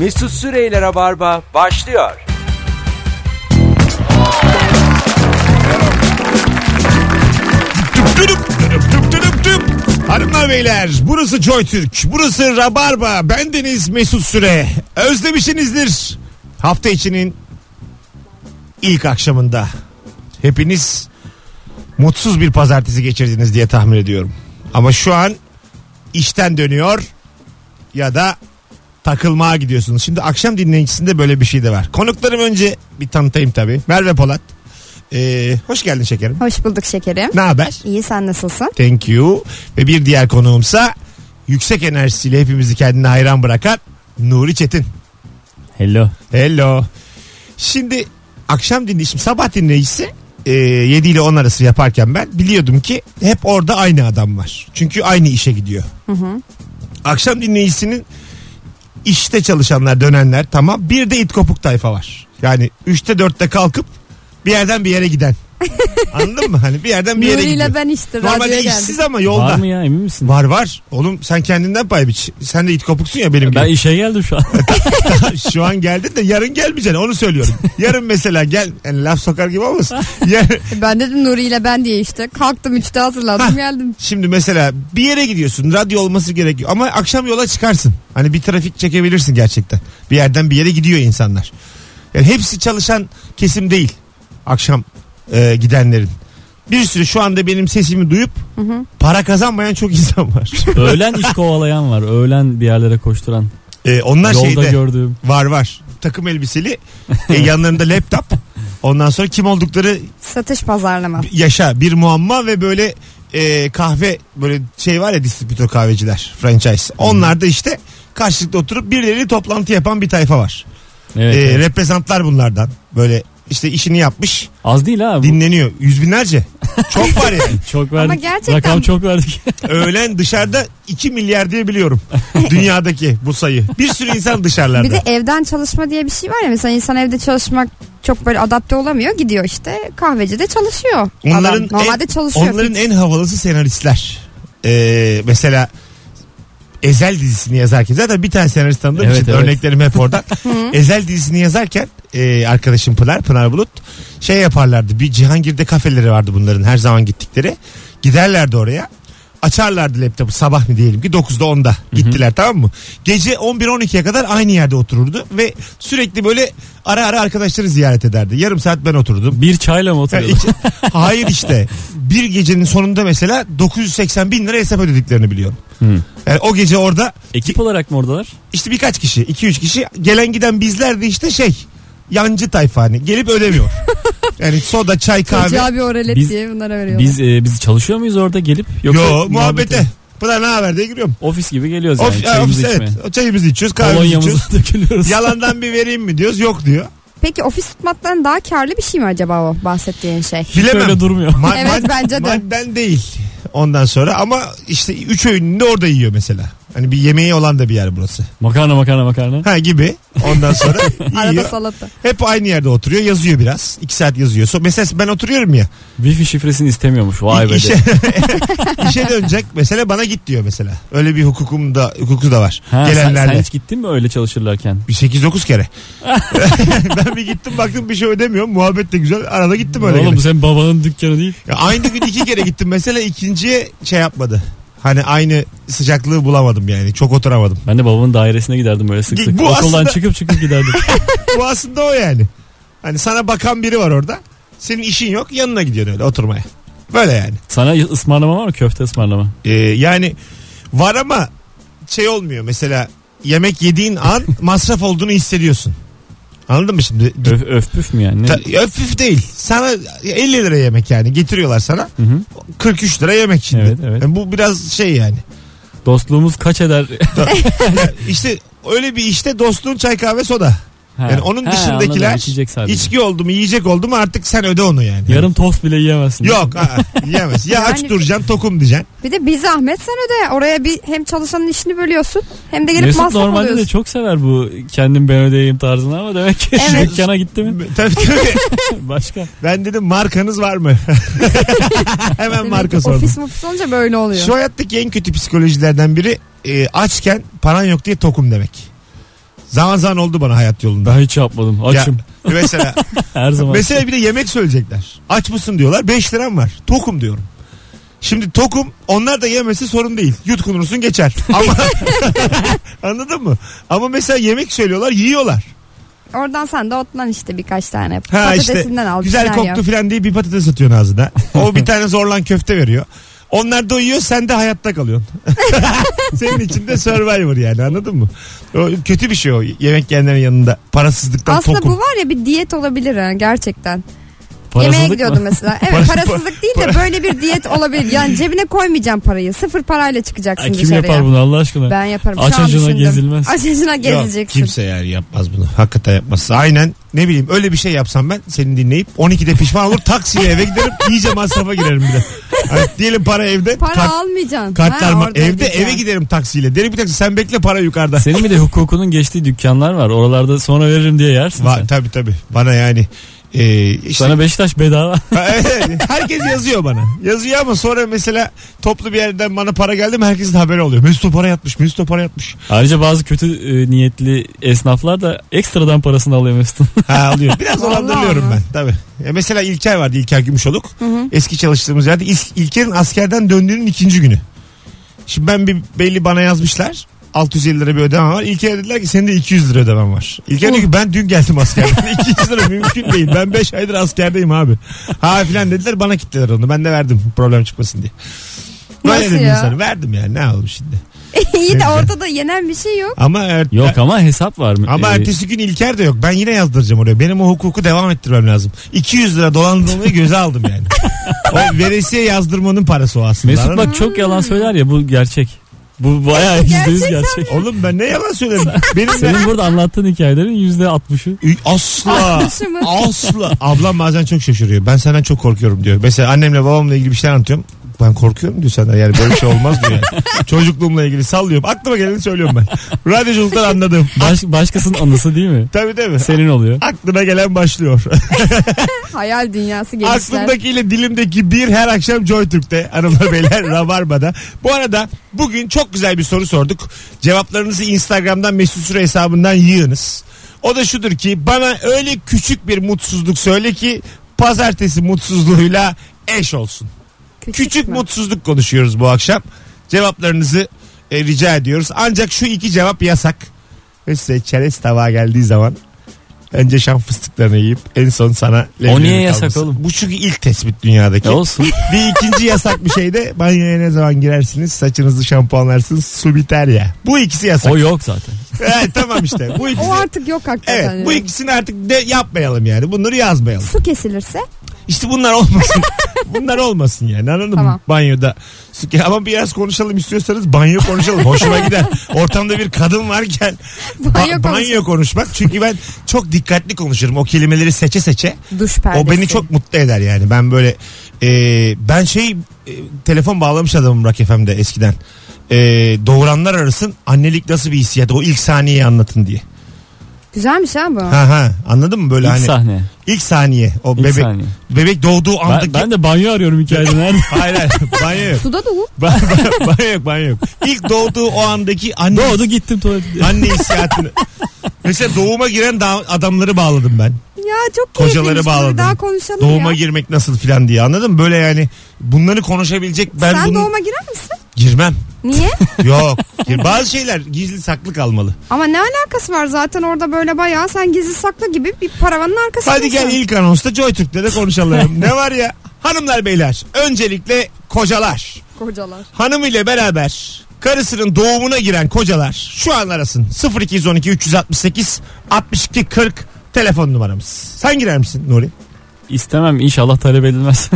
Mesut Süreyler'e barba başlıyor. Tüp. Hanımlar beyler burası Joy Türk. Burası Rabarba. Bendeniz Mesut Süre. Özlemişsinizdir. Hafta içinin ilk akşamında. Hepiniz mutsuz bir pazartesi geçirdiniz diye tahmin ediyorum. Ama şu an işten dönüyor ya da takılmaya gidiyorsunuz. Şimdi akşam dinleyicisinde böyle bir şey de var. Konuklarım önce bir tanıtayım tabii. Merve Polat. Ee, hoş geldin şekerim. Hoş bulduk şekerim. Ne haber? İyi sen nasılsın? Thank you. Ve bir diğer konuğumsa yüksek enerjisiyle hepimizi kendine hayran bırakan Nuri Çetin. Hello. Hello. Şimdi akşam dinleyişim sabah dinleyicisi e, 7 ile 10 arası yaparken ben biliyordum ki hep orada aynı adam var. Çünkü aynı işe gidiyor. Akşam dinleyicisinin işte çalışanlar dönenler tamam bir de it kopuk tayfa var. Yani 3'te 4'te kalkıp bir yerden bir yere giden. Anladın mı? Hani bir yerden bir yere Nuri gidiyor. ile ben işte Normalde radyoya işsiz geldim. ama yolda. Var mı ya emin misin? Var var. Oğlum sen kendinden pay biç. Sen de it kopuksun ya benim Ben gibi. işe geldim şu an. Şu an geldin de yarın gelmeyeceksin onu söylüyorum. Yarın mesela gel. Yani laf sokar gibi olmasın. Yarın, Ben dedim Nuri ile ben diye işte. Kalktım 3'te hazırlandım geldim. şimdi mesela bir yere gidiyorsun. Radyo olması gerekiyor. Ama akşam yola çıkarsın. Hani bir trafik çekebilirsin gerçekten. Bir yerden bir yere gidiyor insanlar. Yani hepsi çalışan kesim değil. Akşam e, gidenlerin. Bir sürü şu anda benim sesimi duyup para kazanmayan çok insan var. Öğlen iş kovalayan var. Öğlen bir yerlere koşturan. E, onlar Yolda şeyde. gördüğüm. Var var. Takım elbiseli. e, yanlarında laptop. Ondan sonra kim oldukları Satış pazarlama. yaşa bir muamma ve böyle e, kahve böyle şey var ya distribütör kahveciler franchise. Onlar da işte karşılıklı oturup birileri toplantı yapan bir tayfa var. Evet, E, evet. Reprezentlar bunlardan. Böyle işte işini yapmış Az değil ha. Bu. dinleniyor. Yüz binlerce. Çok var yani. Çok verdik. gerçekten- Rakam çok verdik. Öğlen dışarıda 2 milyar diye biliyorum. Dünyadaki bu sayı. Bir sürü insan dışarılarda. Bir de evden çalışma diye bir şey var ya. Mesela insan evde çalışmak çok böyle adapte olamıyor. Gidiyor işte kahvecide çalışıyor. Onların Adam. Normalde en, çalışıyor. Onların en havalısı senaristler. Ee, mesela Ezel dizisini yazarken zaten bir tane senarist tanıdığım Evet, için evet. örneklerim hep oradan. Ezel dizisini yazarken e, arkadaşım Pınar, Pınar Bulut şey yaparlardı. Bir Cihangir'de kafeleri vardı bunların her zaman gittikleri. Giderlerdi oraya. Açarlardı laptopu sabah mı diyelim ki 9'da 10'da gittiler tamam mı? Gece 11-12'ye kadar aynı yerde otururdu ve sürekli böyle ara ara arkadaşları ziyaret ederdi. Yarım saat ben oturdum. bir çayla mı Ya oturuyordu? iki- hayır işte bir gecenin sonunda mesela 980 bin lira hesap ödediklerini biliyorum. Hı. Yani o gece orada Ekip olarak mı oradalar? işte birkaç kişi 2-3 kişi gelen giden bizler de işte şey yancı tayfa hani gelip ödemiyor. yani soda çay kahve. Çocuğa bir oralet Biz- diye bunlara veriyorlar. Biz e, biz çalışıyor muyuz orada gelip? Yoksa Yo muhabbete. Pınar ne haber diye giriyorum. Ofis gibi geliyoruz yani. Of, çayımızı ofis evet. içmeye. O çayımızı içiyoruz kahvemizi içiyoruz. Yalandan bir vereyim mi diyoruz yok diyor. Peki ofis tutmaktan daha karlı bir şey mi acaba o bahsettiğin şey? Bilemem. öyle durmuyor. Ma- Evet, bence de. Madden değil ondan sonra ama işte 3 öğününde orada yiyor mesela. Hani bir yemeği olan da bir yer burası. Makarna makarna makarna. Ha gibi. Ondan sonra Arada yiyor. salata. Hep aynı yerde oturuyor. Yazıyor biraz. 2 saat yazıyor. So, mesela ben oturuyorum ya. Wi-Fi şifresini istemiyormuş. Vay be. işe, işe dönecek. Mesela bana git diyor mesela. Öyle bir hukukum da hukuku da var. Ha, sen, Gelenlerle. sen hiç gittin mi öyle çalışırlarken? Bir 8-9 kere. ben bir gittim baktım bir şey ödemiyorum. Muhabbet de güzel. Arada gittim öyle. Oğlum gene. senin babanın dükkanı değil. Ya aynı gün iki kere gittim. Mesela ikinciye şey yapmadı. Hani aynı sıcaklığı bulamadım yani. Çok oturamadım. Ben de babamın dairesine giderdim böyle sık sık. Bu Okuldan aslında- çıkıp çıkıp giderdim. Bu aslında o yani. Hani sana bakan biri var orada. Senin işin yok yanına gidiyorsun öyle oturmaya. Böyle yani. Sana ısmarlama var mı? Köfte ısmarlama. Ee, yani var ama şey olmuyor. Mesela yemek yediğin an masraf olduğunu hissediyorsun. Anladın mı şimdi? Öf, öf püf mü yani? Ta- öf değil. Sana 50 lira yemek yani getiriyorlar sana. Hı hı. 43 lira yemek şimdi. Evet, evet. Yani bu biraz şey yani. Dostluğumuz kaç eder? İşte öyle bir işte dostluğun çay kahve soda. Ha. Yani onun Ha, dışındakiler anladım, içecek sadece. içki oldu mu yiyecek oldu mu artık sen öde onu yani. Yarım tost bile yiyemezsin. Yok aa, yiyemez. Ya aç Yani- duracaksın tokum diyeceksin. Bir de bir zahmet sen öde. Oraya bir hem çalışanın işini bölüyorsun hem de gelip Mesut masraf normalde de alıyorsun. çok sever bu kendim ben ödeyeyim tarzını ama demek ki Evet. dükkana gitti mi? Tabii tabii. Başka. Ben dedim markanız var mı? Hemen Demek marka ki sordum. ofis mufis olunca böyle oluyor. Şu hayattaki en kötü psikolojilerden biri e, açken paran yok diye tokum demek. Zaman zaman oldu bana hayat yolunda. Ben hiç yapmadım. Açım. Ya, mesela Her zaman. mesela bir de yemek söyleyecekler. Aç mısın diyorlar. 5 liram var. Tokum diyorum. Şimdi tokum onlar da yemesi sorun değil. Yutkunursun geçer. Ama anladın mı? Ama mesela yemek söylüyorlar yiyorlar. Oradan sen de otlan işte birkaç tane. Ha Patatesinden işte al. güzel koktu falan diye bir patates atıyorsun ağzına. O bir tane zorlan köfte veriyor. Onlar da uyuyor sen de hayatta kalıyorsun. Senin için de survivor yani anladın mı? O, kötü bir şey o yemek yiyenlerin yanında. Parasızlıktan Aslında tokum. bu var ya bir diyet olabilir ha gerçekten. Parasızlık Yemeğe mı? gidiyordum mesela. Evet Parası- parasızlık değil de böyle bir diyet olabilir. Yani cebine koymayacağım parayı. Sıfır parayla çıkacaksın Ay, kim dışarıya. yapar bunu Allah aşkına? Ben yaparım. Aç acına gezilmez. Aç acına Yok, gezeceksin. kimse yani yapmaz bunu. Hakikaten yapmaz. Aynen ne bileyim öyle bir şey yapsam ben seni dinleyip 12'de pişman olur taksiyle eve giderim iyice masrafa girerim bir de. Hani diyelim para evde. Para kart- almayacaksın. kartlar Ha, Evde ödeyeceksin. eve giderim taksiyle. Derim bir taksi sen bekle para yukarıda. Senin bir de hukukunun geçtiği dükkanlar var. Oralarda sonra veririm diye yersin Va, sen. tabii tabii. Bana yani e, işte Sana Beşiktaş bedava. Herkes yazıyor bana. Yazıyor ama sonra mesela toplu bir yerden bana para geldi mi herkesin haberi oluyor. Mesut para yatmış, Mesut para yatmış. Ayrıca bazı kötü e, niyetli esnaflar da ekstradan parasını alıyor Mesut'un. Ha alıyor. Biraz dolandırılıyorum ben tabii. E, mesela İlker vardı İlker Gümüşoluk. Eski çalıştığımız yerde İl- İlker'in askerden döndüğünün ikinci günü. Şimdi ben bir belli bana yazmışlar. 650 lira bir ödemem var. İlker'e dediler ki senin de 200 lira ödemem var. İlker diyor ki ben dün geldim askerden. 200 lira mümkün değil. Ben 5 aydır askerdeyim abi. Ha filan dediler bana kitlediler onu. Ben de verdim problem çıkmasın diye. Böyle Nasıl dedim ya? sana. Verdim yani ne yapalım şimdi. İyi de ortada yenen bir şey yok. Ama er- Yok ama hesap var mı? ama Ee, ertesi gün İlker de yok. Ben yine yazdıracağım oraya. Benim o hukuku devam ettirmem lazım. 200 lira dolandırılmayı göze aldım yani. o veresiye yazdırmanın parası o aslında. Mesut anladın mı? bak çok yalan söyler ya bu gerçek. Bu bayağı yüzde yüz gerçek. Oğlum ben ne yalan söylerim. Benim de Senin burada anlattığın hikayelerin yüzde altmışı. asla asla. Ablam bazen çok şaşırıyor. Ben senden çok korkuyorum diyor. Mesela annemle babamla ilgili bir şey anlatıyorum. Ben korkuyorum diyor senden yani böyle bir şey olmaz diyor yani. Çocukluğumla ilgili sallıyorum. Aklıma geleni söylüyorum ben. Radyoculuktan anladım. Baş, başkasının anısı değil mi? Tabii tabii. Senin oluyor. Aklına gelen başlıyor. Hayal dünyası genişler. Aklımdakiyle dilimdeki bir her akşam Joy Türk'te hanımlar beyler Rabarba'da. Bu arada bugün çok güzel bir soru sorduk. Cevaplarınızı Instagram'dan Mesut Süre hesabından yığınız. O da şudur ki bana öyle küçük bir mutsuzluk söyle ki pazartesi mutsuzluğuyla eş olsun. Küçük mü? mutsuzluk konuşuyoruz bu akşam. Cevaplarınızı e, rica ediyoruz. Ancak şu iki cevap yasak. Ve size çerez tabağı geldiği zaman önce şam fıstıklarını yiyip en son sana leblebi niye yasak oğlum? Bu çünkü ilk tespit dünyadaki. E olsun. Bir ikinci yasak bir şey de banyoya ne zaman girersiniz saçınızı şampuanlarsınız su biter ya. Bu ikisi yasak. O yok zaten. Evet, tamam işte. Bu ikisi. O artık yok hakikaten. Evet bu ikisini artık de yapmayalım yani. Bunları yazmayalım. Su kesilirse İşte bunlar olmasın. bunlar olmasın yani anladın mı? Tamam. Banyoda. Su- Ama biraz konuşalım istiyorsanız banyo konuşalım. Hoşuma gider. Ortamda bir kadın varken ba- Banyo banyo, konuşalım. konuşmak. Çünkü ben çok dikkatli konuşurum. O kelimeleri seçe seçe. duş perdesi. O beni çok mutlu eder yani. Ben böyle e, ben şey e, telefon bağlamış adamım Rock FM'de eskiden. E, doğuranlar arasın annelik nasıl bir hissiyat o ilk saniyeyi anlatın diye. Güzelmiş ha bu. Ha ha anladın mı böyle İlk hani sahne. ilk saniye o İlk bebek saniye. bebek doğduğu andaki Ben, ben de banyo arıyorum hikayede nerede? hayır hayır banyo yok. Suda da bu. Ba- ba- banyo yok banyo yok. İlk doğduğu o andaki anne, Doğdu gittim tuvalete. anne hissiyatını. Mesela doğuma giren da- adamları bağladım ben. Ya çok Kocaları bağladım. Daha konuşalım Doğuma ya. girmek nasıl filan diye anladın mı? Böyle yani bunları konuşabilecek ben Sen bunu doğuma girer misin? girmem. Niye? Yok. Bazı şeyler gizli saklı kalmalı. Ama ne alakası var zaten orada böyle bayağı sen gizli saklı gibi bir paravanın arkasındasın. Hadi gel ilk anonsta Joy Türk'te de konuşalım. ne var ya? Hanımlar beyler öncelikle kocalar. Kocalar. Hanım ile beraber karısının doğumuna giren kocalar şu an arasın 0212 368 62 40 telefon numaramız. Sen girer misin Nuri? İstemem inşallah talep edilmez.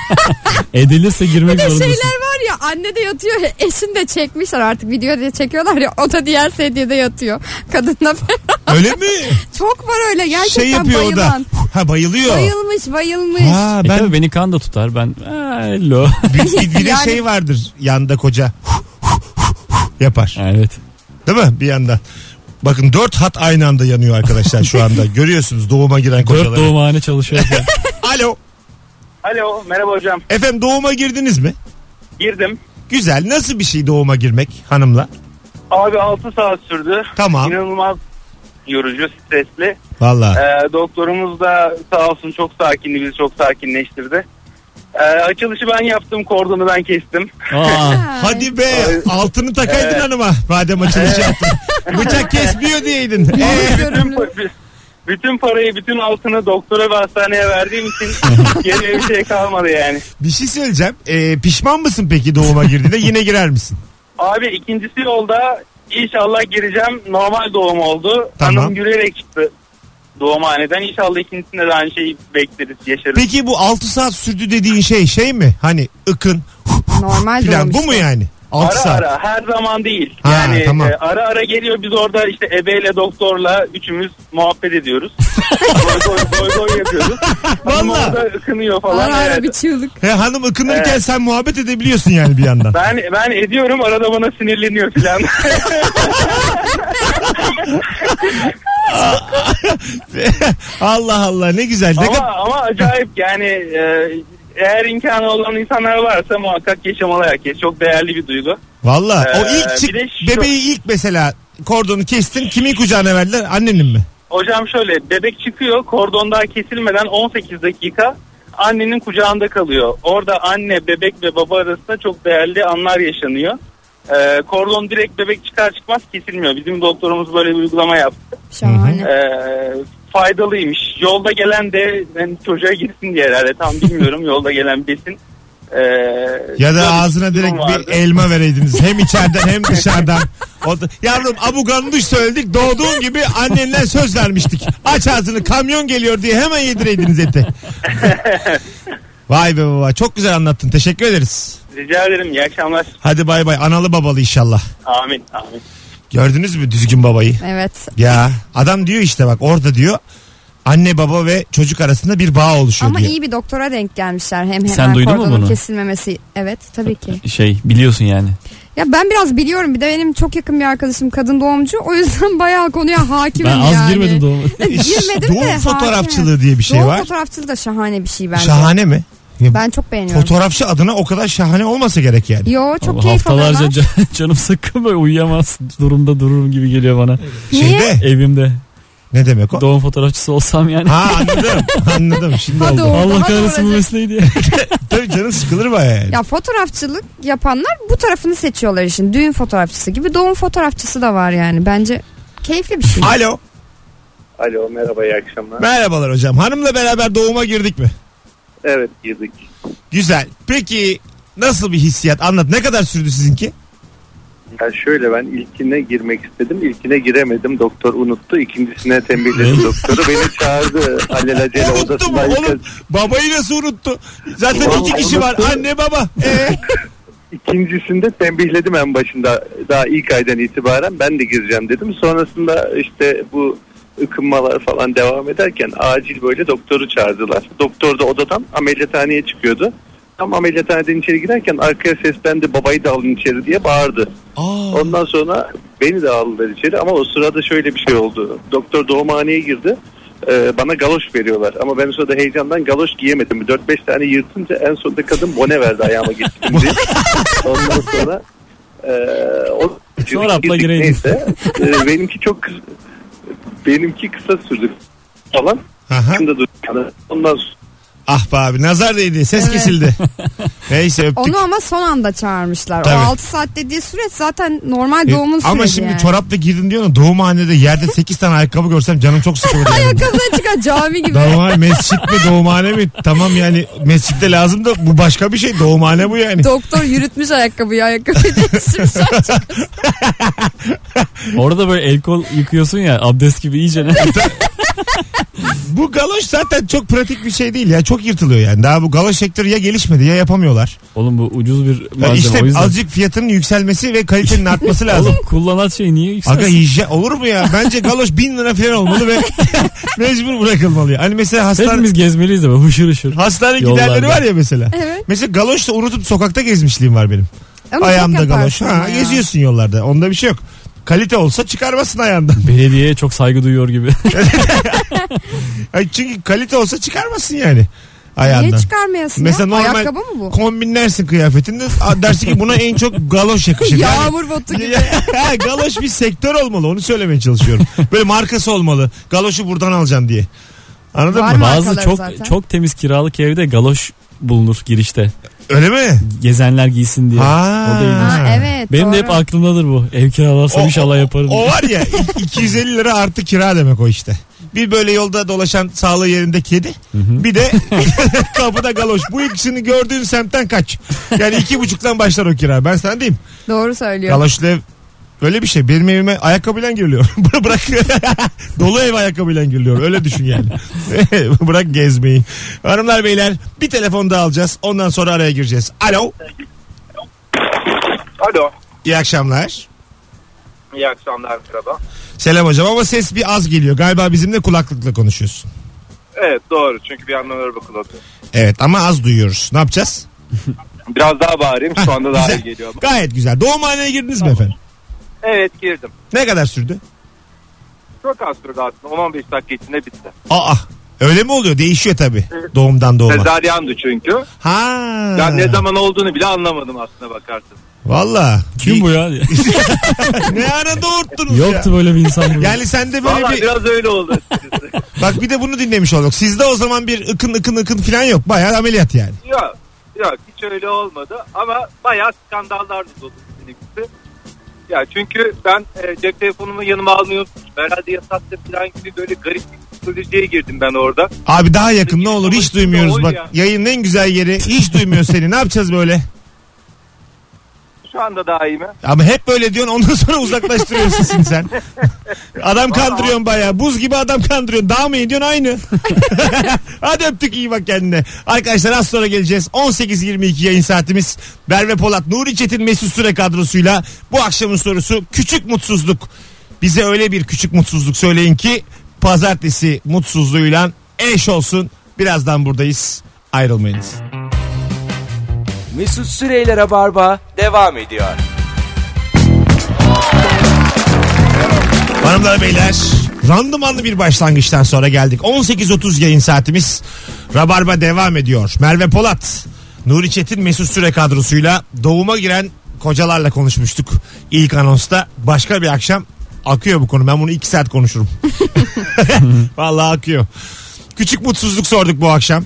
Edilirse girmek Bir de zorundasın. şeyler var ya anne de yatıyor eşin de çekmişler artık video diye çekiyorlar ya o da diğer sedyede yatıyor. Kadınla Öyle mi? çok var öyle gerçekten şey yapıyor o da. bayılan. Ha bayılıyor. Bayılmış bayılmış. Ha E ben tabii beni kan da tutar. Ben "Aa, hello. bir, bir, bir de Yani- şey vardır yanda koca yapar. evet. Değil mi? Bir yandan. Bakın dört hat aynı anda yanıyor arkadaşlar şu anda. Görüyorsunuz doğuma giren Dört kocaları. doğumhane çalışıyor. Alo. Alo merhaba hocam. Efendim doğuma girdiniz mi? Girdim. Güzel. Nasıl bir şey doğuma girmek hanımla? Abi 6 saat sürdü. Tamam. İnanılmaz yorucu, stresli. Valla. Ee, doktorumuz da sağ olsun çok sakindi, bizi çok sakinleştirdi. Ee, açılışı ben yaptım, kordonu ben kestim. Aa, Hadi be altını takaydın Evet. hanıma. Madem açılış yaptın. Bıçak kesmiyor diyeydin. Ee, bütün, pa- bütün parayı, bütün altını doktora ve hastaneye verdiğim için geriye bir şey kalmadı yani. bir şey söyleyeceğim. Ee, pişman mısın peki doğuma girdiğinde? Yine girer misin? Abi ikincisi yolda inşallah gireceğim. Normal doğum oldu. Tamam. Hanım yürüyerek çıktı doğumhaneden. İnşallah ikincisinde de aynı şeyi bekleriz, yaşarız. Peki bu 6 saat sürdü dediğin şey şey mi? Hani ıkın Normal falan doğum bu mu işte. yani? 6 Ara saat. ara her zaman değil. Ha, yani tamam. e, ara ara geliyor biz orada işte ebeyle doktorla üçümüz muhabbet ediyoruz. goy goy goy goy yapıyoruz. Hanım Vallahi. orada ıkınıyor falan. Ara ara evet. bir çığlık. He, hanım ıkınırken Evet. sen muhabbet edebiliyorsun yani bir yandan. Ben ben ediyorum arada bana sinirleniyor filan. Allah Allah ne güzel. Ne ama kadar... ama acayip yani e, eğer imkanı olan insanlar varsa muhakkak yaşamalı herkes. Çok değerli bir duygu. Valla o Ee, ilk çık, şu- bebeği ilk mesela kordonu kestin kimin kucağına verdiler annenin mi? Hocam şöyle bebek çıkıyor kordondan kesilmeden 18 dakika annenin kucağında kalıyor. Orada anne bebek ve baba arasında çok değerli anlar yaşanıyor. Ee, kordon direkt bebek çıkar çıkmaz kesilmiyor. Bizim doktorumuz böyle bir uygulama yaptı. Şahane. Ee, faydalıymış. Yolda gelen de yani çocuğa gitsin diye herhalde tam bilmiyorum yolda gelen besin. Ee, Ya da ağzına direkt vardı. bir elma vereydiniz. Hem içeriden hem dışarıdan. O da- Yavrum abu ganduş söyledik doğduğun gibi annenle söz vermiştik. Aç ağzını kamyon geliyor diye hemen yedireydiniz eti. Vay be baba çok güzel anlattın teşekkür ederiz. Rica ederim iyi akşamlar. Hadi bay bay analı babalı inşallah. Amin amin. Gördünüz mü düzgün babayı? Evet. Ya adam diyor işte bak orada diyor anne baba ve çocuk arasında bir bağ oluşuyor Ama diyor. iyi bir doktora denk gelmişler. Hem Sen hemen duydun mu bunu? kesilmemesi. Evet tabii ki. şey biliyorsun yani. Ya ben biraz biliyorum. Bir de benim çok yakın bir arkadaşım kadın doğumcu. O yüzden bayağı konuya hakimim Ben az yani. girmedim doğuma. Girmedim Doğum de fotoğrafçılığı hakimim. diye bir şey Doğum var. fotoğrafçılığı da şahane bir şey bence. Şahane mi? Ya, Ben çok beğeniyorum. Fotoğrafçı adına o kadar şahane olmasa gerek yani. Yo çok Ama keyif Haftalarca alıyorlar. can- canım sıkkın böyle uyuyamaz durumda dururum gibi geliyor bana. Niye? Şeyde Evimde ne demek o? doğum fotoğrafçısı olsam yani. Ha anladım. anladım. Şimdi Hadi oldu. o. Allah kahretsin bu mesleği diye. Tabii canın sıkılır baya yani. Ya fotoğrafçılık yapanlar bu tarafını seçiyorlar işin. Düğün fotoğrafçısı gibi doğum fotoğrafçısı da var yani. Bence keyifli bir şey. Alo. Alo merhaba iyi akşamlar. Merhabalar hocam. Hanımla beraber doğuma girdik mi? Evet girdik. Güzel. Peki nasıl bir hissiyat? Anlat. Ne kadar sürdü sizinki? Ya şöyle ben ilkine girmek istedim. İlkine giremedim. Doktor unuttu. İkincisine tembihledi Ne? doktoru. Beni çağırdı alelacele unuttu mu odasına. oğlum? Babayı nasıl unuttu? Zaten Vallahi iki kişi var. unuttu. Anne baba. Ee? İkincisinde tembihledim en başında. Daha ilk aydan itibaren ben de gireceğim dedim. Sonrasında işte bu ıkınmalar falan devam ederken acil böyle doktoru çağırdılar. Doktor da odadan ameliyathaneye çıkıyordu. Tam ameliyathaneden içeri girerken arkaya seslendi babayı da alın içeri diye bağırdı. Aa, Ondan sonra beni de aldılar içeri ama o sırada şöyle bir şey oldu. Doktor doğumhaneye girdi. Ee, bana galoş veriyorlar ama ben o sırada heyecandan galoş giyemedim. 4-5 tane yırtınca en sonunda kadın bone verdi ayağıma gittim diye. Ondan sonra e, o girdik, gireydin. Neyse. Ee, benimki çok benimki kısa sürdü falan. Aha. Şimdi durdu. Ondan sonra Ah be abi nazar değdi. Ses Evet. kesildi. Neyse öptük. Onu ama son anda çağırmışlar. Tabii. O 6 saat dediği süreç zaten normal E, doğumun süreci Ama şimdi yani. çorapla girdin diyor doğumhanede yerde 8 tane ayakkabı görsem canım çok sıkılır. Ayakkabıdan çıkan cami gibi. Doğumhane mescit mi doğumhane mi? Tamam yani mescitte lazım da bu başka bir şey. Doğumhane bu yani. Doktor yürütmüş ayakkabıyı ayakkabıyı değiştirmiş. Orada böyle el kol yıkıyorsun ya abdest gibi iyice ne? Bu galoş zaten çok pratik bir şey değil ya. Çok yırtılıyor yani. Daha bu galoş sektörü ya gelişmedi ya yapamıyorlar. Oğlum bu ucuz bir malzeme işte o yüzden. azıcık fiyatının yükselmesi ve kalitenin artması lazım. Oğlum kullanan şey niye yükselsin? Aga hijyen olur mu ya? Bence galoş bin lira falan olmalı ve mecbur bırakılmalı. Hani mesela hastane, Hepimiz gezmeliyiz de böyle hışır hışır. hastane Yollarda. giderleri var ya mesela. Evet. Mesela galoşla unutup sokakta gezmişliğim var benim. Ama Ayağımda galoş. Ha, ama ya. geziyorsun yollarda. Onda bir şey yok. Kalite olsa çıkarmasın ayağından. Belediyeye çok saygı duyuyor gibi. Ay çünkü kalite olsa çıkarmasın yani. ayağından. Niye çıkarmayasın Mesela ya? normal Ayakkabı mı bu? kombinlersin kıyafetinde. Dersin ki buna en çok galoş yakışır. Yani- Yağmur botu gibi. Galoş bir sektör olmalı onu söylemeye çalışıyorum. Böyle markası olmalı. Galoşu buradan alacaksın diye. Anladın Var mı? Bazı Markaları çok zaten. çok temiz kiralık evde galoş bulunur girişte. Öyle mi? Gezenler giysin diye. Ha. O da ilginç. Ha, evet Benim doğru. de hep aklımdadır bu. Ev kiralarsam inşallah yaparım. O diye. var ya i- 250 lira artı kira demek o işte. Bir böyle yolda dolaşan sağlığı yerinde kedi. Bir de kapıda galoş. Bu ikisini gördüğün semtten kaç. Yani iki buçuktan başlar o kira. Ben sana diyeyim. Doğru söylüyor. Galoşlu ev öyle bir şey. Benim evime ayakkabıyla giriliyor. Bırak. Dolu ev ayakkabıyla giriliyor. Öyle düşün yani. Bırak gezmeyi. Hanımlar beyler bir telefon daha alacağız. Ondan sonra araya gireceğiz. Alo. Alo. İyi akşamlar. İyi akşamlar merhaba. Selam hocam ama ses bir az geliyor. Galiba bizimle kulaklıkla konuşuyorsun. Evet doğru çünkü bir yandan araba kullanıyorum. Evet ama az duyuyoruz. Ne yapacağız? Biraz daha bağırayım şu anda daha iyi geliyor. Gayet güzel. Doğumhaneye girdiniz mi efendim? Evet girdim. Ne kadar sürdü? Çok az sürdü aslında 10-15 dakika içinde bitti. Aa öyle mi oluyor? Değişiyor tabii. Doğumdan doğuma. Sezaryandı çünkü. Ha. Ben ne zaman olduğunu bile anlamadım aslında bakarsın. Valla. Kim bu ya? ne ara doğurttunuz Yoktu ya? böyle bir insan burada. Yani sende böyle Valla bir... biraz öyle oldu açıkçası. Bak bir de bunu dinlemiş olduk. Sizde o zaman bir ıkın ıkın ıkın falan yok. Bayağı ameliyat yani. yok yok hiç öyle olmadı ama bayağı skandallar da oldu bizim gibi. Ya çünkü ben e, cep telefonumu yanıma almayı unutmuşum. Herhalde yasaktır falan gibi böyle garip bir psikolojiye girdim ben orada. Abi daha yakın ne olur hiç duymuyoruz bak. ya. Yayının en güzel yeri hiç duymuyor seni. Ne yapacağız böyle? Şu anda daha iyi mi? Ama hep böyle diyorsun ondan sonra uzaklaştırıyorsun sen. Adam kandırıyorsun bayağı. Buz gibi adam kandırıyorsun. Daha mı iyi diyorsun aynı. Hadi öptük iyi bak kendine. Arkadaşlar az sonra geleceğiz. 18.22 yayın saatimiz. Berve Polat, Nuri Çetin Mesut Süre kadrosuyla bu akşamın sorusu küçük mutsuzluk. Bize öyle bir küçük mutsuzluk söyleyin ki pazartesi mutsuzluğuyla eş olsun. Birazdan buradayız. Ayrılmayınız. Mesut Süreyler'e barba devam ediyor. Hanımlar beyler randımanlı bir başlangıçtan sonra geldik. 18.30 yayın saatimiz. Rabarba devam ediyor. Merve Polat, Nuri Çetin Mesut Süre kadrosuyla doğuma giren kocalarla konuşmuştuk. İlk anonsta başka bir akşam akıyor bu konu. Ben bunu iki saat konuşurum. Vallahi akıyor. Küçük mutsuzluk sorduk bu akşam.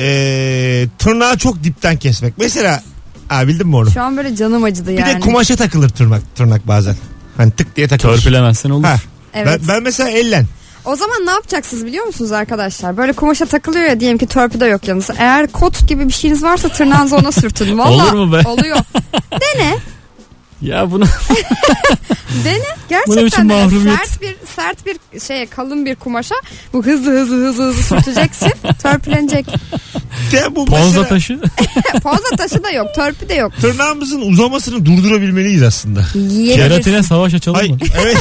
Ee, tırnağı çok dipten kesmek. Mesela ha, bildin mi onu? Şu an böyle canım acıdı Bir yani. de kumaşa takılır tırnak, tırnak bazen. Hani tık diye takılır. Törpülemezsen olur. Ha. Evet. Ben, ben mesela ellen. O zaman ne yapacaksınız biliyor musunuz arkadaşlar? Böyle kumaşa takılıyor ya diyelim ki törpü de yok yanınızda. Eğer kot gibi bir şeyiniz varsa tırnağınızı ona sürtün. Valla Olur mu be? Oluyor. Dene. Ya bunu Dene. Gerçekten dene. mahrumiyet? Sert bir sert bir şeye kalın bir kumaşa bu hızlı hızlı hızlı hızlı sürteceksin. Törpülenecek. Ya bu ponza mesela taşı. Fazla taşı da yok. Törpü de yok. tırnağımızın uzamasını durdurabilmeliyiz aslında. Keratine savaş açalım Ay, mı? evet.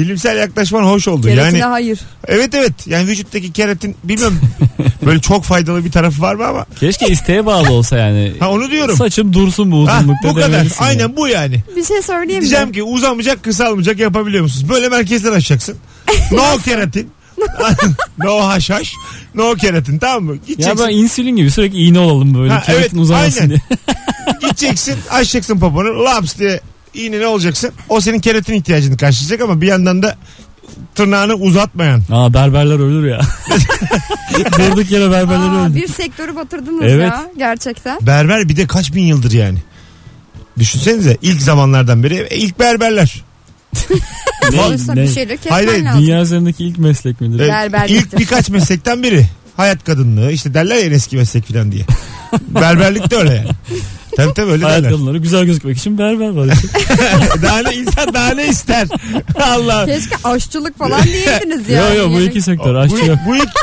Bilimsel yaklaşman hoş oldu. Keratine yani hayır. evet evet. Yani vücuttaki keratin bilmem böyle çok faydalı bir tarafı var mı ama Keşke isteğe bağlı olsa yani. ha onu diyorum. Saçım dursun bu Ha, uzunlukta bu kadar. demelisin Aynen yani. bu yani. Bir şey söyleyeyim mi? Diyeceğim ki uzamayacak kısalmayacak yapabiliyor musunuz? Böyle merkezden açacaksın. No keratin. no haşhaş. No keratin tamam mı? Ya Gideceksin. ben insülin gibi sürekli iğne olalım böyle. Ha, keratin evet, uzamasın aynen. diye. Gideceksin açacaksın poponu laps diye iğne ne olacaksın? O senin keratin ihtiyacını karşılayacak ama bir yandan da tırnağını uzatmayan. Aa berberler ölür ya. Durduk yere berberler Aa, öldü. bir sektörü batırdınız Evet. ya gerçekten. Berber bir de kaç bin yıldır yani. Düşünsenize ilk zamanlardan beri e, ilk berberler. Sonuçta ne? bir şeyleri kesmen Hayır, hayır, lazım. Dünya üzerindeki ilk meslek midir? E, Berberliktir. ilk birkaç meslekten biri. Hayat kadınlığı işte derler ya en eski meslek falan diye. Berberlik de öyle yani. Tabii tabii öyle Hayat derler. kadınları güzel gözükmek için berber var. daha ne insan daha ne ister? Allah. Keşke aşçılık falan diyeydiniz ya. Yo yo bu iki sektör aşçı bu, yok. bu, ik-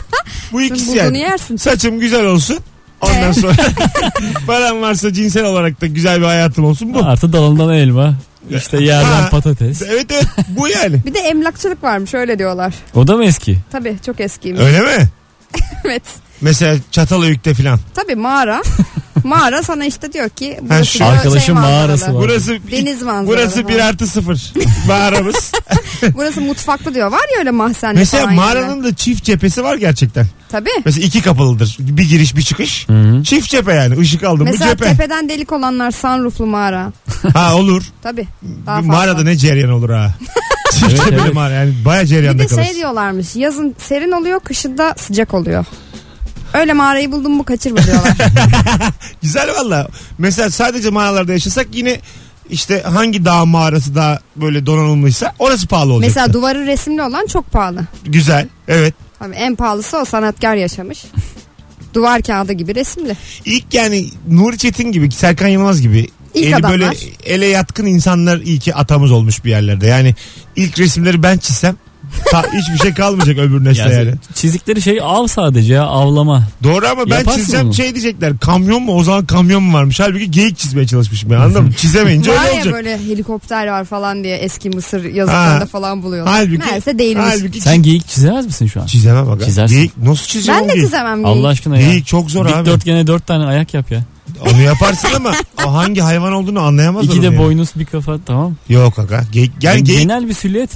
bu ikisi yani. yersin. Saçım güzel olsun. Ondan sonra param varsa cinsel olarak da güzel bir hayatım olsun bu. Artı dalından elma. İşte yerden Ha. patates. Evet evet bu yani. Bir de emlakçılık varmış öyle diyorlar. O da mı eski? Tabii çok eskiymiş. Öyle mi? evet. Mesela Çatalhöyük'te filan. Tabii mağara. Mağara sana işte diyor ki Ha, şu diyor arkadaşın manzaralı. mağarası var. Burası Deniz manzaralı. Burası bir falan. artı sıfır. Mağaramız. Burası mutfaklı diyor. Var ya öyle mahzenli Mesela falan mağaranın da çift cephesi var gerçekten. Tabii. Mesela iki kapılıdır. Bir giriş bir çıkış. Çift cephe yani. Işık aldım Mesela cephe. tepeden delik olanlar sunrooflu mağara. Ha olur. Tabii. Daha Bir fazla. Mağarada ne cereyan olur ha. Çift cepheli mağara yani baya Bir cereyanda de kalır. şey diyorlarmış. Yazın serin oluyor, kışın da sıcak oluyor. Öyle mağarayı buldum mu kaçırma diyorlar. Güzel valla. Mesela sadece mağaralarda yaşasak yine işte hangi dağ mağarası daha böyle donanımlıysa orası pahalı olacak. Mesela duvarı resimli olan çok pahalı. Güzel. Evet. Tabii en pahalısı o sanatkar yaşamış. Duvar kağıdı gibi resimli. İlk yani Nuri Çetin gibi Serkan Yılmaz gibi İlk eli adamlar. böyle ele yatkın insanlar iyi ki atamız olmuş bir yerlerde. Yani ilk resimleri ben çizsem ta, hiçbir şey kalmayacak öbür nesle Yani. Çizdikleri şey av sadece ya avlama. Doğru ama ben Yaparsın çizsem onu. şey diyecekler kamyon mu o zaman kamyon mu varmış halbuki geyik çizmeye çalışmışım ben anladın mı çizemeyince var öyle ya olacak. böyle helikopter var falan diye eski Mısır yazıtlarında Ha. falan buluyorlar. Halbuki, Meğerse değilmiş. halbuki Sen geyik çizemez misin şu an? çizemem aga. Çizersin. Geyik nasıl çizeceğim ben de geyik? çizemem geyik. Allah aşkına ya. Geyik çok zor abi. Dikdörtgene dört tane ayak yap ya. Onu yaparsın ama o hangi hayvan olduğunu anlayamazlar İki de yani. boynuz bir kafa tamam. Yok aga. Geyik, yani geyik Genel bir silüet.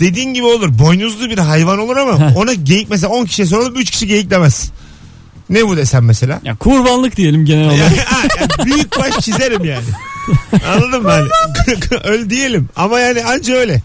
dediğin gibi olur. Boynuzlu bir hayvan olur ama ona geyik mesela 10 kişiye soralım 3 kişi geyik demez. Ne bu desem mesela? Ya kurbanlık diyelim genel olarak. Yani büyük baş çizerim yani. Anladın mı? Hani, öyle diyelim. Ama yani anca öyle.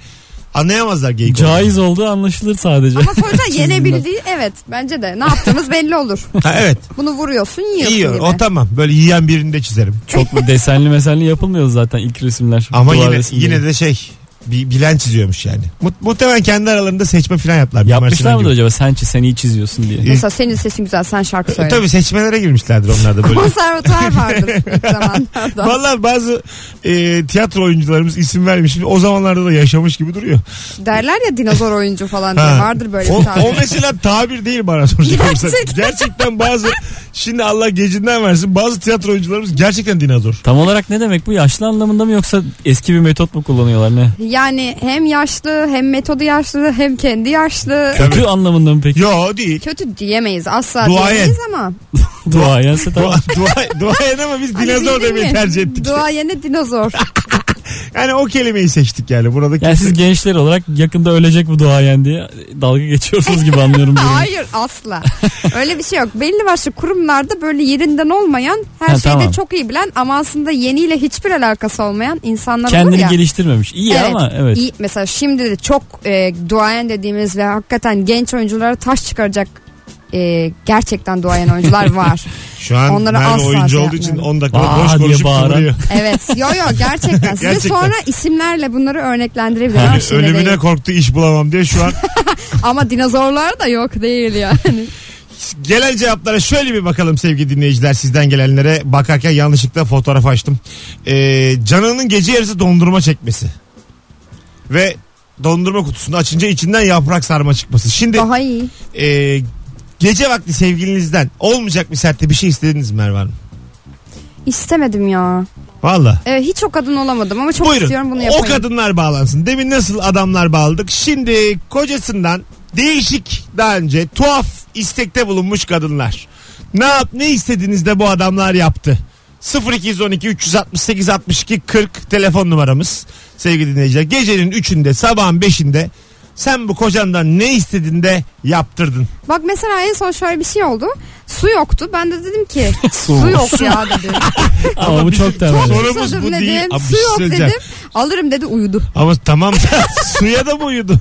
Anlayamazlar geyik. olduğunu. Caiz olduğu anlaşılır sadece. Ama sonuçta yenebildiği evet bence de. Ne yaptığımız belli olur. Ha, evet. Bunu vuruyorsun yiyorsun İyi gibi. o tamam. Böyle yiyen birini de çizerim. Çok desenli mesenli yapılmıyor zaten ilk resimler. Ama Duvar yine resimleri. yine de şey bir bilen çiziyormuş yani. Mu- muhtemelen kendi aralarında seçme falan yaptılar. Yapmışlar Sinan mı gibi. acaba sen çiz sen iyi çiziyorsun diye. Mesela senin sesin güzel sen şarkı söyle. Tabii seçmelere girmişlerdir onlar da böyle. Konservatuvar vardır ilk zamanlarda. Vallahi bazı e, tiyatro oyuncularımız isim vermiş. O zamanlarda da yaşamış gibi duruyor. Derler ya dinozor oyuncu falan diye vardır böyle O, bir tabir. o mesela tabir değil bana soracak. Gerçekten. Gerçekten bazı şimdi Allah gecinden versin bazı tiyatro oyuncularımız gerçekten dinozor. Tam olarak ne demek bu? Yaşlı anlamında mı yoksa eski bir metot mu kullanıyorlar ne? Yani hem yaşlı hem metodu yaşlı hem kendi yaşlı. Kötü anlamında mı peki? Yo değil. Kötü diyemeyiz asla Duayen. diyemeyiz ama. Duayense tamam. Dua, dua, duayen ama biz Hani dinozor bildin demeyi mi? tercih ettik. Duayene dinozor. Yani o kelimeyi seçtik yani. Buradaki Yani siz gençler olarak yakında ölecek bu duayen diye dalga geçiyorsunuz gibi anlıyorum. Hayır asla. Öyle bir şey yok. Belli başlı kurumlarda böyle yerinden olmayan her Ha, şeyde tamam. çok iyi bilen ama aslında yeniyle hiçbir alakası olmayan insanlar olur Kendini ya. geliştirmemiş. İyi Evet, ama evet. iyi. Mesela şimdi de çok e, duayen dediğimiz ve hakikaten genç oyunculara taş çıkaracak e, gerçekten duayen oyuncular var. Şu an Onlara Merve asla oyuncu şey olduğu için yapmıyorum. 10 dakika Aa boş konuşup bağıran. kıvırıyor. Evet. Yo yo gerçekten. Size Gerçekten. sonra isimlerle bunları örneklendirebilirim. Yani ölümüne değil. korktu iş bulamam diye şu an Ama dinozorlar da yok değil yani. Gelen cevaplara şöyle bir bakalım sevgili dinleyiciler sizden gelenlere. Bakarken yanlışlıkla fotoğraf açtım. Ee, canının gece yarısı dondurma çekmesi. Ve dondurma kutusunu açınca içinden yaprak sarma çıkması. Şimdi Daha iyi. e, gece vakti sevgilinizden olmayacak bir sertte bir şey istediniz mi Merve Hanım? İstemedim ya. Valla. Evet, hiç o kadın olamadım ama çok Buyurun. istiyorum bunu o yapayım. kadınlar bağlansın. Demin nasıl adamlar bağladık. Şimdi kocasından değişik daha önce tuhaf istekte bulunmuş kadınlar. Ne yap ne istediğinizde bu adamlar yaptı. 0212 368 62 40 telefon numaramız sevgili dinleyiciler. Gecenin 3'ünde sabahın 5'inde sen bu kocandan ne istedin de yaptırdın. Bak mesela en son şöyle bir şey oldu. Su yoktu. Ben de dedim ki Su. su yok ya dedim. Ama bu çok temel. Sorumuz Susadım bu dedim. değil. Abi bir Su şey yok söyleyeceğim. Alırım dedi uyudu. Ama tamam da suya da mı uyudu?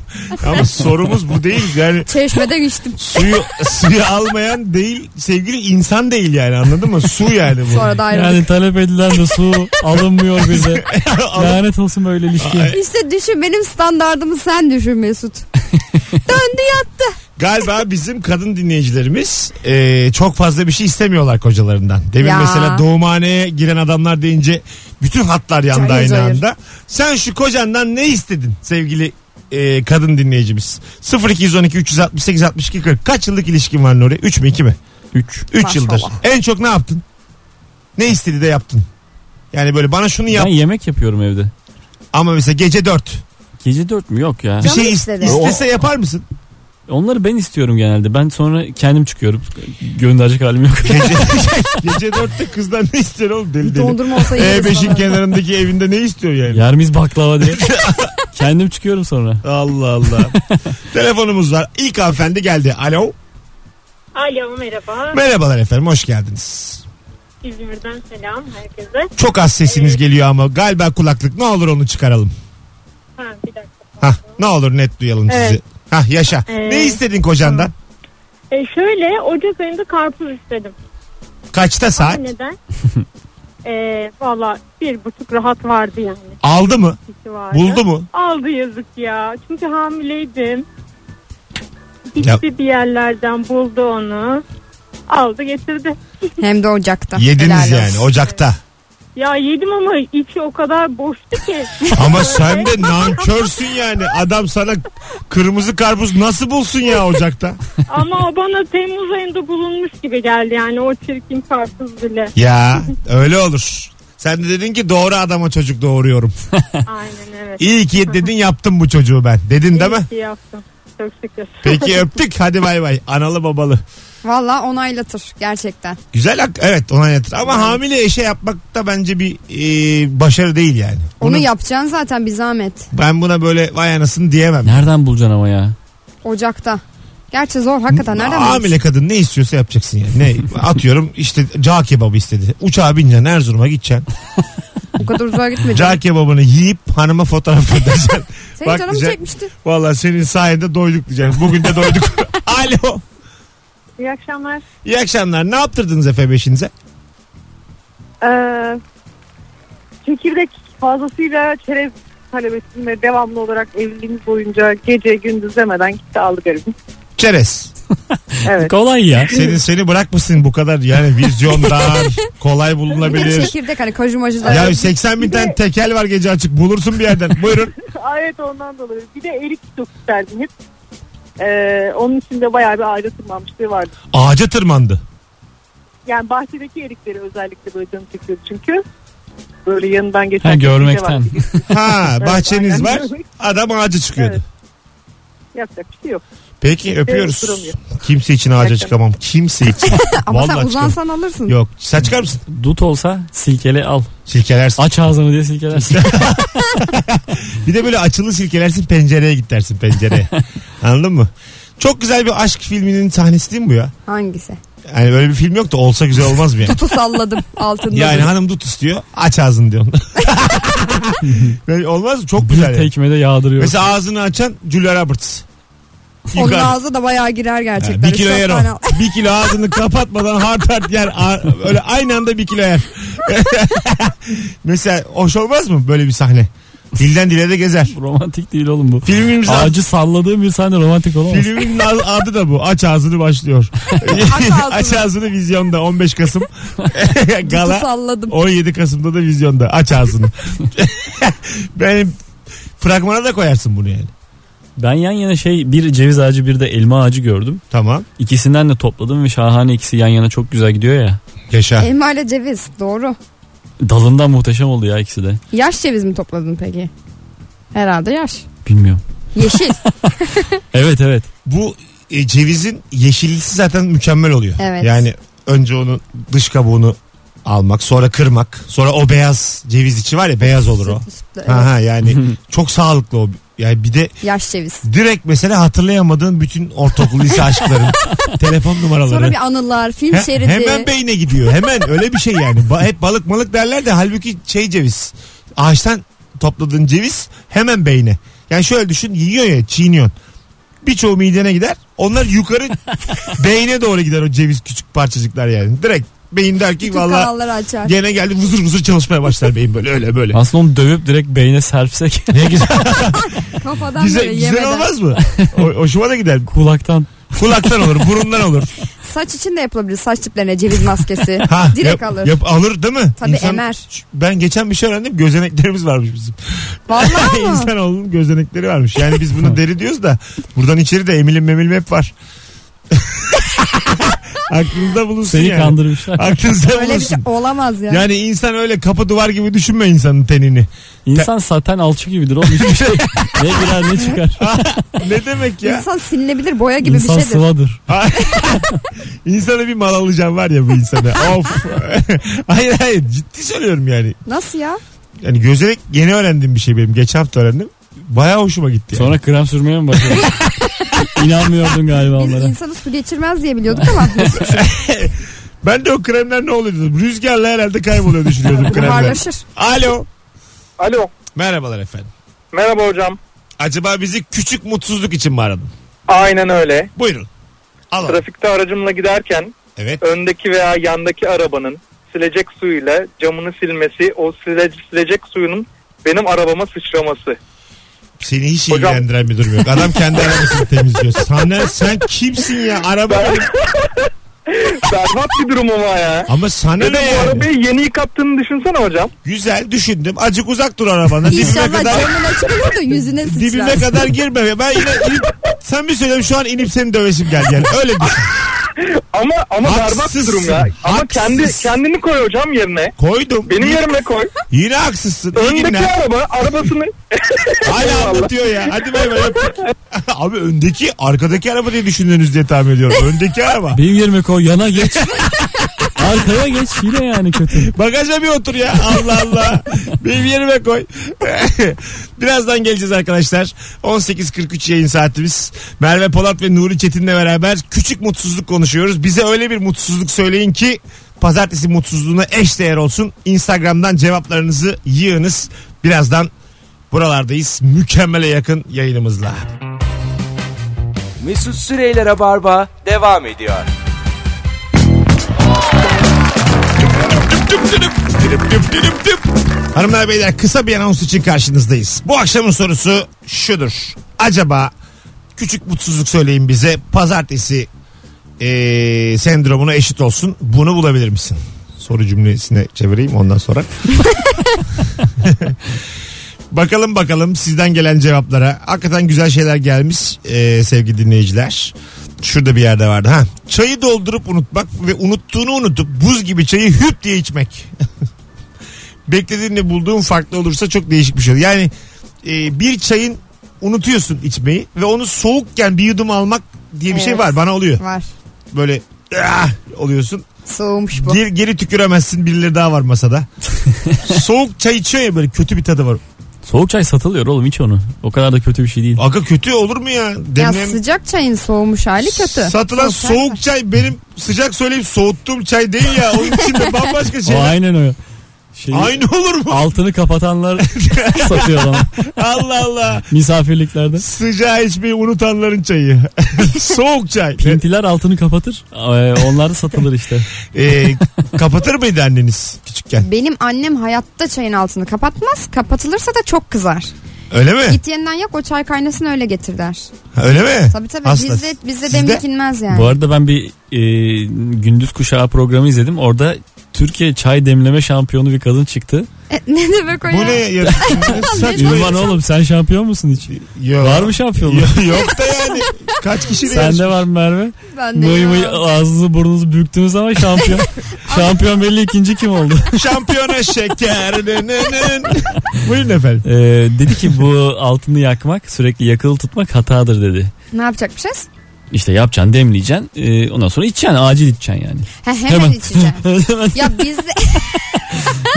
Ama sorumuz bu değil. Yani Çeşmede içtim. suyu suyu almayan değil sevgili insan değil yani anladın mı? Su yani bu. Sonra da ayrıldık. Yani talep edilen de su alınmıyor bize. Lanet olsun böyle ilişki. İşte düşün benim standardımı sen düşün Mesut. Döndü yattı. Galiba bizim kadın dinleyicilerimiz e, çok fazla bir şey istemiyorlar kocalarından. Demin Ya. mesela doğumhaneye giren adamlar deyince bütün hatlar yandı Cayır aynı cayır. anda. Sen şu kocandan ne istedin sevgili e, kadın dinleyicimiz? 0212 368 62 40 kaç yıllık ilişkin var Nuri? 3 mü 2 mi? 3. 3 Maşallah. yıldır. En çok ne yaptın? Ne istedi de yaptın? Yani böyle bana şunu yap Ben yemek yapıyorum evde. ama mesela gece 4 Gece 4 mü? Yok ya. bir Canım şey is- istedi. istese yapar mısın? Onları ben istiyorum genelde. Ben sonra kendim çıkıyorum. Gönderecek halim yok. Gece, gece 4'te kızdan ne istiyor oğlum deli deli. Dondurma olsa yeriz E5'in falan. kenarındaki evinde ne istiyor yani? Yer miyiz baklava diye. Kendim çıkıyorum sonra. Allah Allah. Telefonumuz var. İlk hanımefendi geldi. Alo. Alo merhaba. Merhabalar efendim hoş geldiniz. İzmir'den selam herkese. Çok az sesiniz geliyor ama galiba kulaklık ne olur onu çıkaralım. Ha, bir dakika. Hah ne olur net duyalım sizi. Hah yaşa. Ee, ne istedin kocandan? E şöyle Ocak ayında karpuz istedim. Kaçta Ama saat? neden? e, Valla bir buçuk rahat vardı yani. Aldı mı? Vardı. Buldu mu? Aldı yazık ya. Çünkü hamileydim. Gitti Ya- bir yerlerden buldu onu. Aldı getirdi. Hem de ocakta. Yediniz Helal yani olsun. ocakta. Ya yedim ama içi o kadar boştu ki. Ama sen de nankörsün yani. Adam sana kırmızı karpuz nasıl bulsun ya ocakta? ama o bana Temmuz ayında bulunmuş gibi geldi yani o çirkin karpuz bile. Ya öyle olur. Sen de dedin ki doğru adama çocuk doğuruyorum. Aynen evet. İyi ki dedin yaptım bu çocuğu ben. Dedin değil mi? İyi ki yaptım. Çok şükür. Peki öptük hadi bay bay. Analı babalı. Valla onaylatır gerçekten. Güzel evet ona yatır. Ama hamile eşe yapmak da bence bir e, başarı değil yani. Onu Bunu- yapacaksın zaten bir zahmet. Ben buna böyle vay anasını diyemem. Nereden bulacaksın ama ya? Ocakta. Gerçi zor hakikaten nereden Hamile bulursun? kadın ne istiyorsa yapacaksın yani. Ne atıyorum işte cağ kebabı istedi. Uçağa bineceksin Erzurum'a gideceksin. O kadar uzağa gitmeyeceğim. Cağ kebabını yiyip hanıma fotoğraf göndereceksin. Senin Bak canım diyecek- çekmişti. Valla senin sayende doyduk diyeceksin. Bugün de doyduk. Alo. İyi akşamlar. İyi akşamlar. Ne yaptırdınız Efe beşinize? Ee, çekirdek fazlasıyla çerez talebesiyim ve devamlı olarak evliliğimiz boyunca gece gündüz demeden gitti aldı garibim. Çerez. Evet. Kolay ya. Senin seni bırakmışsın bu kadar yani vizyon dar, kolay Bir de bulunabilir. çekirdek hani kajumacılar. Ya 80 bin tane tekel var gece açık bulursun bir yerden. Buyurun. evet ondan dolayı. Bir de erik çok isterdim hep. Ee, onun için de bayağı bir ağaca tırmanmışlığı vardı. Ağaca tırmandı. Yani bahçedeki erikleri özellikle böyle canım çekiyordu çünkü. Böyle yanından geçen Ha, bir şey görmekten. Ha bahçeniz var. Adam ağaca çıkıyordu. Evet. Yapacak bir şey yok. Peki öpüyoruz. Kimse için ağaca Gerçekten. çıkamam. Kimse için. Ama sen Vallahi uzansan alırsın. Yok. Sen çıkar mısın? Dut olsa silkele al. Silkelersin. Aç ağzını diye silkelersin. Bir de böyle açılı silkelersin pencereye git dersin pencereye. Anladın mı? Çok güzel bir aşk filminin sahnesi değil mi bu ya? Hangisi? Yani böyle bir film yok da olsa güzel olmaz mı ya? Tutu salladım altında. Yani hanım dut istiyor aç ağzını diyor. Böyle olmaz mı? Çok bir güzel. yani. tekmede yağdırıyor. Mesela ağzını açan Julia Roberts. Onun Yukarı. ağzı da bayağı girer gerçekten. Ha, bir kilo yer o. Bir kilo ağzını kapatmadan hard hard yer. A- Öyle aynı anda bir kilo yer. Mesela hoş olmaz mı böyle bir sahne? Dilden dile de gezer. Romantik değil oğlum bu. Filmimiz Ağacı salladığım bir sahne romantik olamaz. Filmin adı- adı da bu. Aç ağzını başlıyor. ağzını. Aç ağzını vizyonda 15 Kasım. Gala salladım. 17 Kasım'da da vizyonda. Aç ağzını. Benim fragmana da koyarsın bunu yani. Ben yan yana şey bir ceviz ağacı bir de elma ağacı gördüm. Tamam. İkisinden de topladım ve şahane ikisi yan yana çok güzel gidiyor ya. Yaşa. Elma ile ceviz doğru. Dalından muhteşem oldu ya ikisi de. Yaş ceviz mi topladın peki? Herhalde yaş. Bilmiyorum. Yeşil. Evet evet. Bu e, cevizin yeşillisi zaten mükemmel oluyor. Evet. Yani önce onun dış kabuğunu almak, sonra kırmak, sonra o beyaz ceviz içi var ya beyaz olur o. Evet. Ha ha yani çok sağlıklı o. Yani bir de Yaş ceviz. direkt mesela hatırlayamadığın bütün ortaokul lise aşkların telefon numaraları. Sonra bir anılar, film He- şeridi. hemen beyne gidiyor. Hemen öyle bir şey yani. Ba- hep balık malık derler de halbuki şey ceviz. Ağaçtan topladığın ceviz hemen beyne. Yani şöyle düşün yiyor ya çiğniyorsun. Birçoğu midene gider. Onlar yukarı beyne doğru gider o ceviz küçük parçacıklar yani. Direkt beyin der ki Bütün valla açar. gene geldi vuzur vuzur çalışmaya başlar beyin böyle öyle böyle. Aslında onu dövüp direkt beyne serpsek Ne güzel, Kafadan güzel, böyle güzel yemeden. olmaz mı? O, hoşuma da gider. kulaktan. Kulaktan olur, burundan olur. Saç için de yapılabilir. Saç tiplerine ceviz maskesi. Ha, Direkt yap- alır. Yap, alır değil mi? Tabii emer. Ben geçen bir şey öğrendim. Gözeneklerimiz varmış bizim. Vallahi mı? İnsanoğlunun gözenekleri varmış. Yani biz bunu deri diyoruz da buradan içeri de emilim memilim hep var. Aklınızda bulunsun Seni yani. kandırmışlar. Aklınızda Öyle bir şey bulunsun. olamaz ya. Yani insan öyle kapı duvar gibi düşünme insanın tenini. İnsan saten alçı gibidir oğlum hiçbir şey. ne girer ne çıkar. ne demek ya? İnsan silinebilir boya gibi İnsan bir şeydir. sıvadır. İnsana bir mal alacağım var ya bu insana. of. hayır hayır ciddi söylüyorum yani. Nasıl ya? Yani gözenek yeni öğrendiğim bir şey benim. Geçen hafta öğrendim. Baya hoşuma gitti. yani. Sonra krem sürmeye mi başladın? İnanmıyordun galiba Biz onlara. insanı su geçirmez diye biliyorduk ama Ben de o kremler ne oluyor dedim. Rüzgarla herhalde kayboluyor düşünüyordum kremler. buharlaşır. Alo. Alo. Merhabalar efendim. Merhaba hocam. Acaba bizi küçük mutsuzluk için mi aradın? Aynen öyle. Buyurun. Alalım. Trafikte aracımla giderken Evet. öndeki veya yandaki arabanın silecek suyuyla camını silmesi, o sile, silecek suyunun benim arabama sıçraması. Seni hiç Hocam- ilgilendiren bir durum yok. Adam kendi arabasını temizliyor. Sana, sen kimsin ya? Araba Berbat bir durum ama ya. Ama sana Ve de ne bu yani? arabayı yeni yıkattığını düşünsene hocam. Güzel düşündüm. Acık uzak dur arabanı. Dibime İnşallah kadar camın açık olur da yüzüne sıçrar. dibime kadar girme. Ben yine inip, sen bir söyleyeyim şu an inip seni dövesim gel gel. Öyle düşün. Ama ama berbat bir Haksızsın. durum ya. Ama Haksız. kendi kendini koy hocam yerine. Koydum. Benim yerime koy. Yine haksızsın. İyi Öndeki günler. araba arabasını Hala anlatıyor ya. Hadi bay bay. öptük. Abi öndeki arkadaki araba diye düşündünüz diye tahmin ediyorum. Öndeki araba. Benim yerime koy yana geç. Arkaya geç yine yani kötü. Bagaja bir otur ya. Allah Allah. Benim yerime koy. Birazdan geleceğiz arkadaşlar. 18.43 yayın saatimiz. Merve Polat ve Nuri Çetin'le beraber küçük mutsuzluk konuşuyoruz. Bize öyle bir mutsuzluk söyleyin ki pazartesi mutsuzluğuna eş değer olsun. Instagram'dan cevaplarınızı yığınız. Birazdan buralardayız. Mükemmele yakın yayınımızla. Mesut Süreyler'e barba devam ediyor. Düp. Hanımlar beyler kısa bir anons için karşınızdayız. Bu akşamın sorusu şudur. Acaba küçük mutsuzluk söyleyin bize pazartesi eee, sendromuna eşit olsun. Bunu bulabilir misin? Soru cümlesine çevireyim ondan sonra. bakalım bakalım sizden gelen cevaplara. Hakikaten güzel şeyler gelmiş eee, sevgili dinleyiciler. Şurada bir yerde vardı. Ha, çayı doldurup unutmak ve unuttuğunu unutup buz gibi çayı hüp diye içmek. Beklediğinle bulduğun farklı olursa çok değişik bir şey. olur. Yani e, bir çayın unutuyorsun içmeyi ve onu soğukken bir yudum almak diye bir şey Evet. var. Bana oluyor. Var. Böyle ah, oluyorsun. Soğumuş bu. Geri, geri tüküremezsin birileri daha var masada. Soğuk çay içiyor ya böyle kötü bir tadı var. Soğuk çay satılıyor oğlum iç onu. O kadar da kötü bir şey değil. Aga kötü olur mu ya? Ya Demleyen- sıcak çayın soğumuş hali kötü. Satılan Soğuk çay soğuk çay benim sıcak söyleyip soğuttuğum çay değil ya. Onun içinde bambaşka O şeyler. aynen o. Şey, Aynı olur mu? Altını kapatanlar satıyor lan Allah Allah. misafirliklerde. Sıcağı içmeyi unutanların çayı. Soğuk çay. Pintiler altını kapatır. Ee, Onlar da satılır işte. Ee, kapatır mıydı anneniz küçükken? Benim annem hayatta çayın altını kapatmaz. Kapatılırsa da çok kızar. Öyle mi? Git yeniden yak o çay kaynasın öyle getir der. Öyle mi? Tabii tabii Hasta. bizde, bizde Sizde? demlik inmez yani. Bu arada ben bir e, gündüz kuşağı programı izledim. Orada Türkiye çay demleme şampiyonu bir kadın çıktı. E, ne demek o Bu ya? ne ya? Saçma. Ünvan oğlum sen şampiyon musun hiç? Yok. Var mı şampiyonluk? Yok, yok da yani. Kaç kişi de Sende var mı Merve? Ben de Mıy ağzınızı burnunuzu büktünüz ama şampiyon. şampiyon belli ikinci kim oldu? Şampiyona şeker. Buyurun efendim. Ee, dedi ki bu altını yakmak sürekli yakılı tutmak hatadır dedi. Ne yapacakmışız? İşte yapacaksın demleyeceksin ee, ondan sonra içeceksin acil içeceksin yani. Ha, hemen, içeceğim. Hemen ya bizde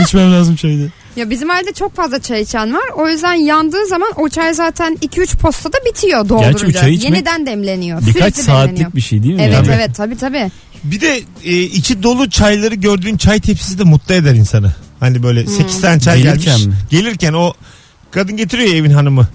içmem lazım çayı. ya bizim ailede çok fazla çay içen var. O yüzden yandığı zaman o çay zaten 2-3 postada bitiyor doldurunca. Çay içmek Yeniden demleniyor. Birkaç Sürekli saatlik demleniyor. bir şey değil mi? Evet yani? evet tabii tabii. Bir de e, içi dolu çayları gördüğün çay tepsisi de mutlu eder insanı. Hani böyle 8 tane çay Gelirken gelmiş. mi? Gelirken o kadın getiriyor ya evin hanımı.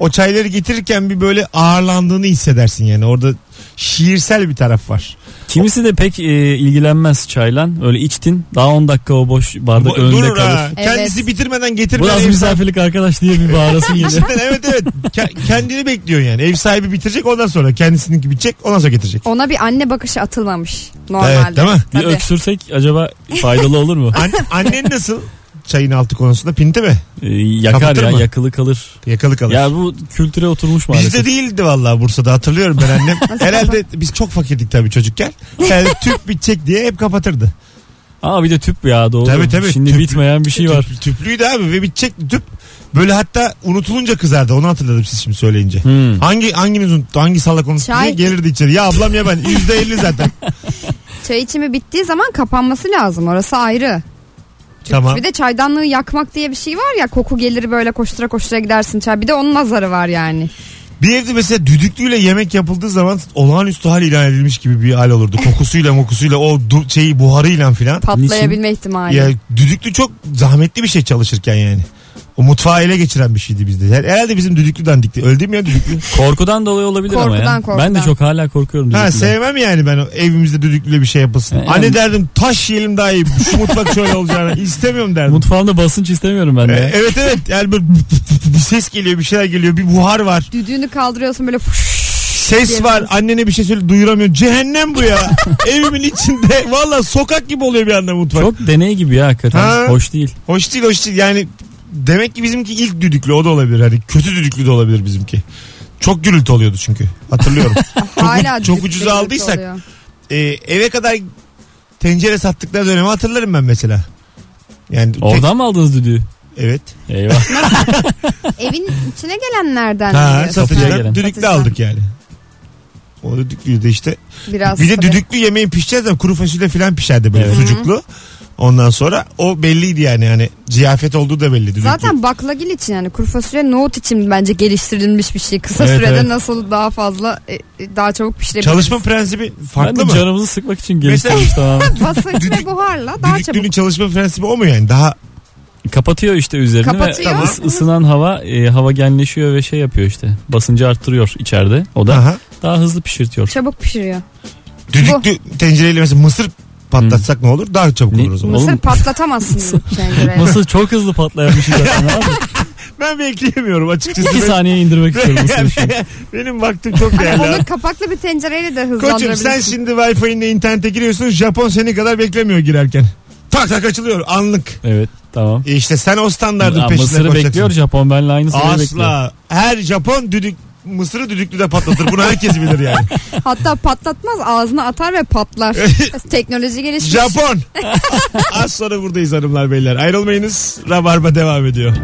O çayları getirirken bir böyle ağırlandığını hissedersin yani. Orada şiirsel bir taraf var. Kimisi de pek e, ilgilenmez çayla. Öyle içtin daha 10 dakika o boş bardak Bu- önünde durur kalır. ha. Evet. Kendisi bitirmeden getirmeden sahibi- misafirlik arkadaş diye bir bağırasın. Cidden evet evet. Ke- kendini bekliyor yani. Ev sahibi bitirecek ondan sonra kendisininki bitecek ondan sonra getirecek. Ona bir anne bakışı atılmamış normalde. Evet, değil mi? bir Tabii. öksürsek acaba faydalı olur mu? An- annen nasıl çayın altı konusunda pinti mi? Ee, yakar Kapatır ya mı? yakılı kalır. Yakalı kalır. Ya bu kültüre oturmuş maalesef. Bizde değildi vallahi Bursa'da hatırlıyorum ben annem. Herhalde biz çok fakirdik tabii çocukken. Yani tüp bitecek diye hep kapatırdı. Aa bir de tüp ya doğru. Tabii, tabii. Şimdi Tüp- bitmeyen bir şey var. Tüp- tüplüydü abi ve bitecek tüp. Böyle hatta unutulunca kızardı onu hatırladım siz şimdi söyleyince. Hmm. Hangi hanginiz unuttu hangi salak unuttu Çay- diye gelirdi içeri. Ya ablam ya ben yüzde elli zaten. Çay içimi bittiği zaman kapanması lazım. Orası ayrı. Tamam. Bir de çaydanlığı yakmak diye bir şey var ya koku gelir böyle koştura koştura gidersin çay. Bir de onun nazarı var yani. Bir evde mesela düdüklüyle yemek yapıldığı zaman olağanüstü hal ilan edilmiş gibi bir hal olurdu. Kokusuyla mokusuyla o du- şeyi buharıyla filan. Patlayabilme ihtimali. Ya düdüklü çok zahmetli bir şey çalışırken yani. O mutfağı ele geçiren bir şeydi bizde. Her- Herhalde bizim düdüklü dandikti. Öldü mü ya düdüklü? Korkudan dolayı olabilir ama ya. korkudan. Ben de çok hala korkuyorum. ha düdüklüden. sevmem yani ben o evimizde düdüklüyle bir şey yapılsın. Yani- Anne derdim taş yiyelim daha iyi. Şu mutfak şöyle olacağını istemiyorum derdim. Mutfağımda basınç istemiyorum ben de. E, evet evet yani böyle bir ses geliyor bir şeyler geliyor bir buhar var. Düdüğünü kaldırıyorsun böyle fuş. Ses var annene bir şey söyle duyuramıyor. Cehennem bu ya. Evimin içinde valla sokak gibi oluyor bir anda mutfak. Çok deney gibi ya hakikaten. Ha. Hoş değil. Hoş değil hoş değil yani demek ki bizimki ilk düdüklü o da olabilir. Hani kötü düdüklü de olabilir bizimki. Çok gürültü oluyordu çünkü hatırlıyorum. çok, Hala çok düdüklü ucuza aldıysak oluyor. e, eve kadar tencere sattıkları dönemi hatırlarım ben mesela. Yani tek- Oradan mı aldınız düdüğü? evet. Eyvah. Evin içine gelenlerden Ha, satıcıdan gelen. düdüklü Satıcıdan. aldık yani. O düdüklüyü de işte. Biraz bir de tabii. düdüklü yemeği pişeceğiz ama kuru fasulye falan pişerdi böyle Evet. sucuklu. Ondan sonra o belliydi yani hani ziyafet olduğu da belli düdüklü. Zaten baklagil için yani kuru fasulye nohut için bence geliştirilmiş bir şey. Kısa Evet, sürede evet. nasıl daha fazla e, e, daha çabuk pişirebiliriz. Çalışma prensibi ben farklı de mı? canımızı sıkmak için geliştirmiş tamamen. Basınç ve buharla daha Düdüklünün çabuk. çalışma prensibi o mu yani? Daha Kapatıyor işte üzerini Kapatıyor. ve ıs- ısınan hava e, hava genleşiyor ve şey yapıyor işte. Basıncı arttırıyor içeride. O da Aha. daha hızlı pişirtiyor. Çabuk pişiriyor. Düdüklü tencereyle mesela mısır patlatsak ne olur? Daha çabuk Ne? olur o zaman. Oğlum- Mısır patlatamazsın tencereye. Mısır çok hızlı patlayan bir şey zaten abi. Ben bekleyemiyorum açıkçası. İki saniye indirmek istiyorum mısır. Benim vaktim çok değerli. Onu kapaklı bir tencereyle de Koçum hızlandırabilirsin. sen şimdi Wi-Fi'nle internete giriyorsun. Japon seni kadar beklemiyor girerken. Tak tak açılıyor anlık. Evet tamam. E işte sen o standardın Aa, peşinde Mısır'ı koşacaksın. bekliyor Japon benle aynı sırayı bekliyor. Asla. Her Japon düdük Mısır'ı düdüklüde patlatır. Bunu herkes bilir yani. Hatta patlatmaz ağzına atar ve patlar. Teknoloji gelişmiş. Japon. Az sonra buradayız hanımlar beyler. Ayrılmayınız. Rabarba devam ediyor.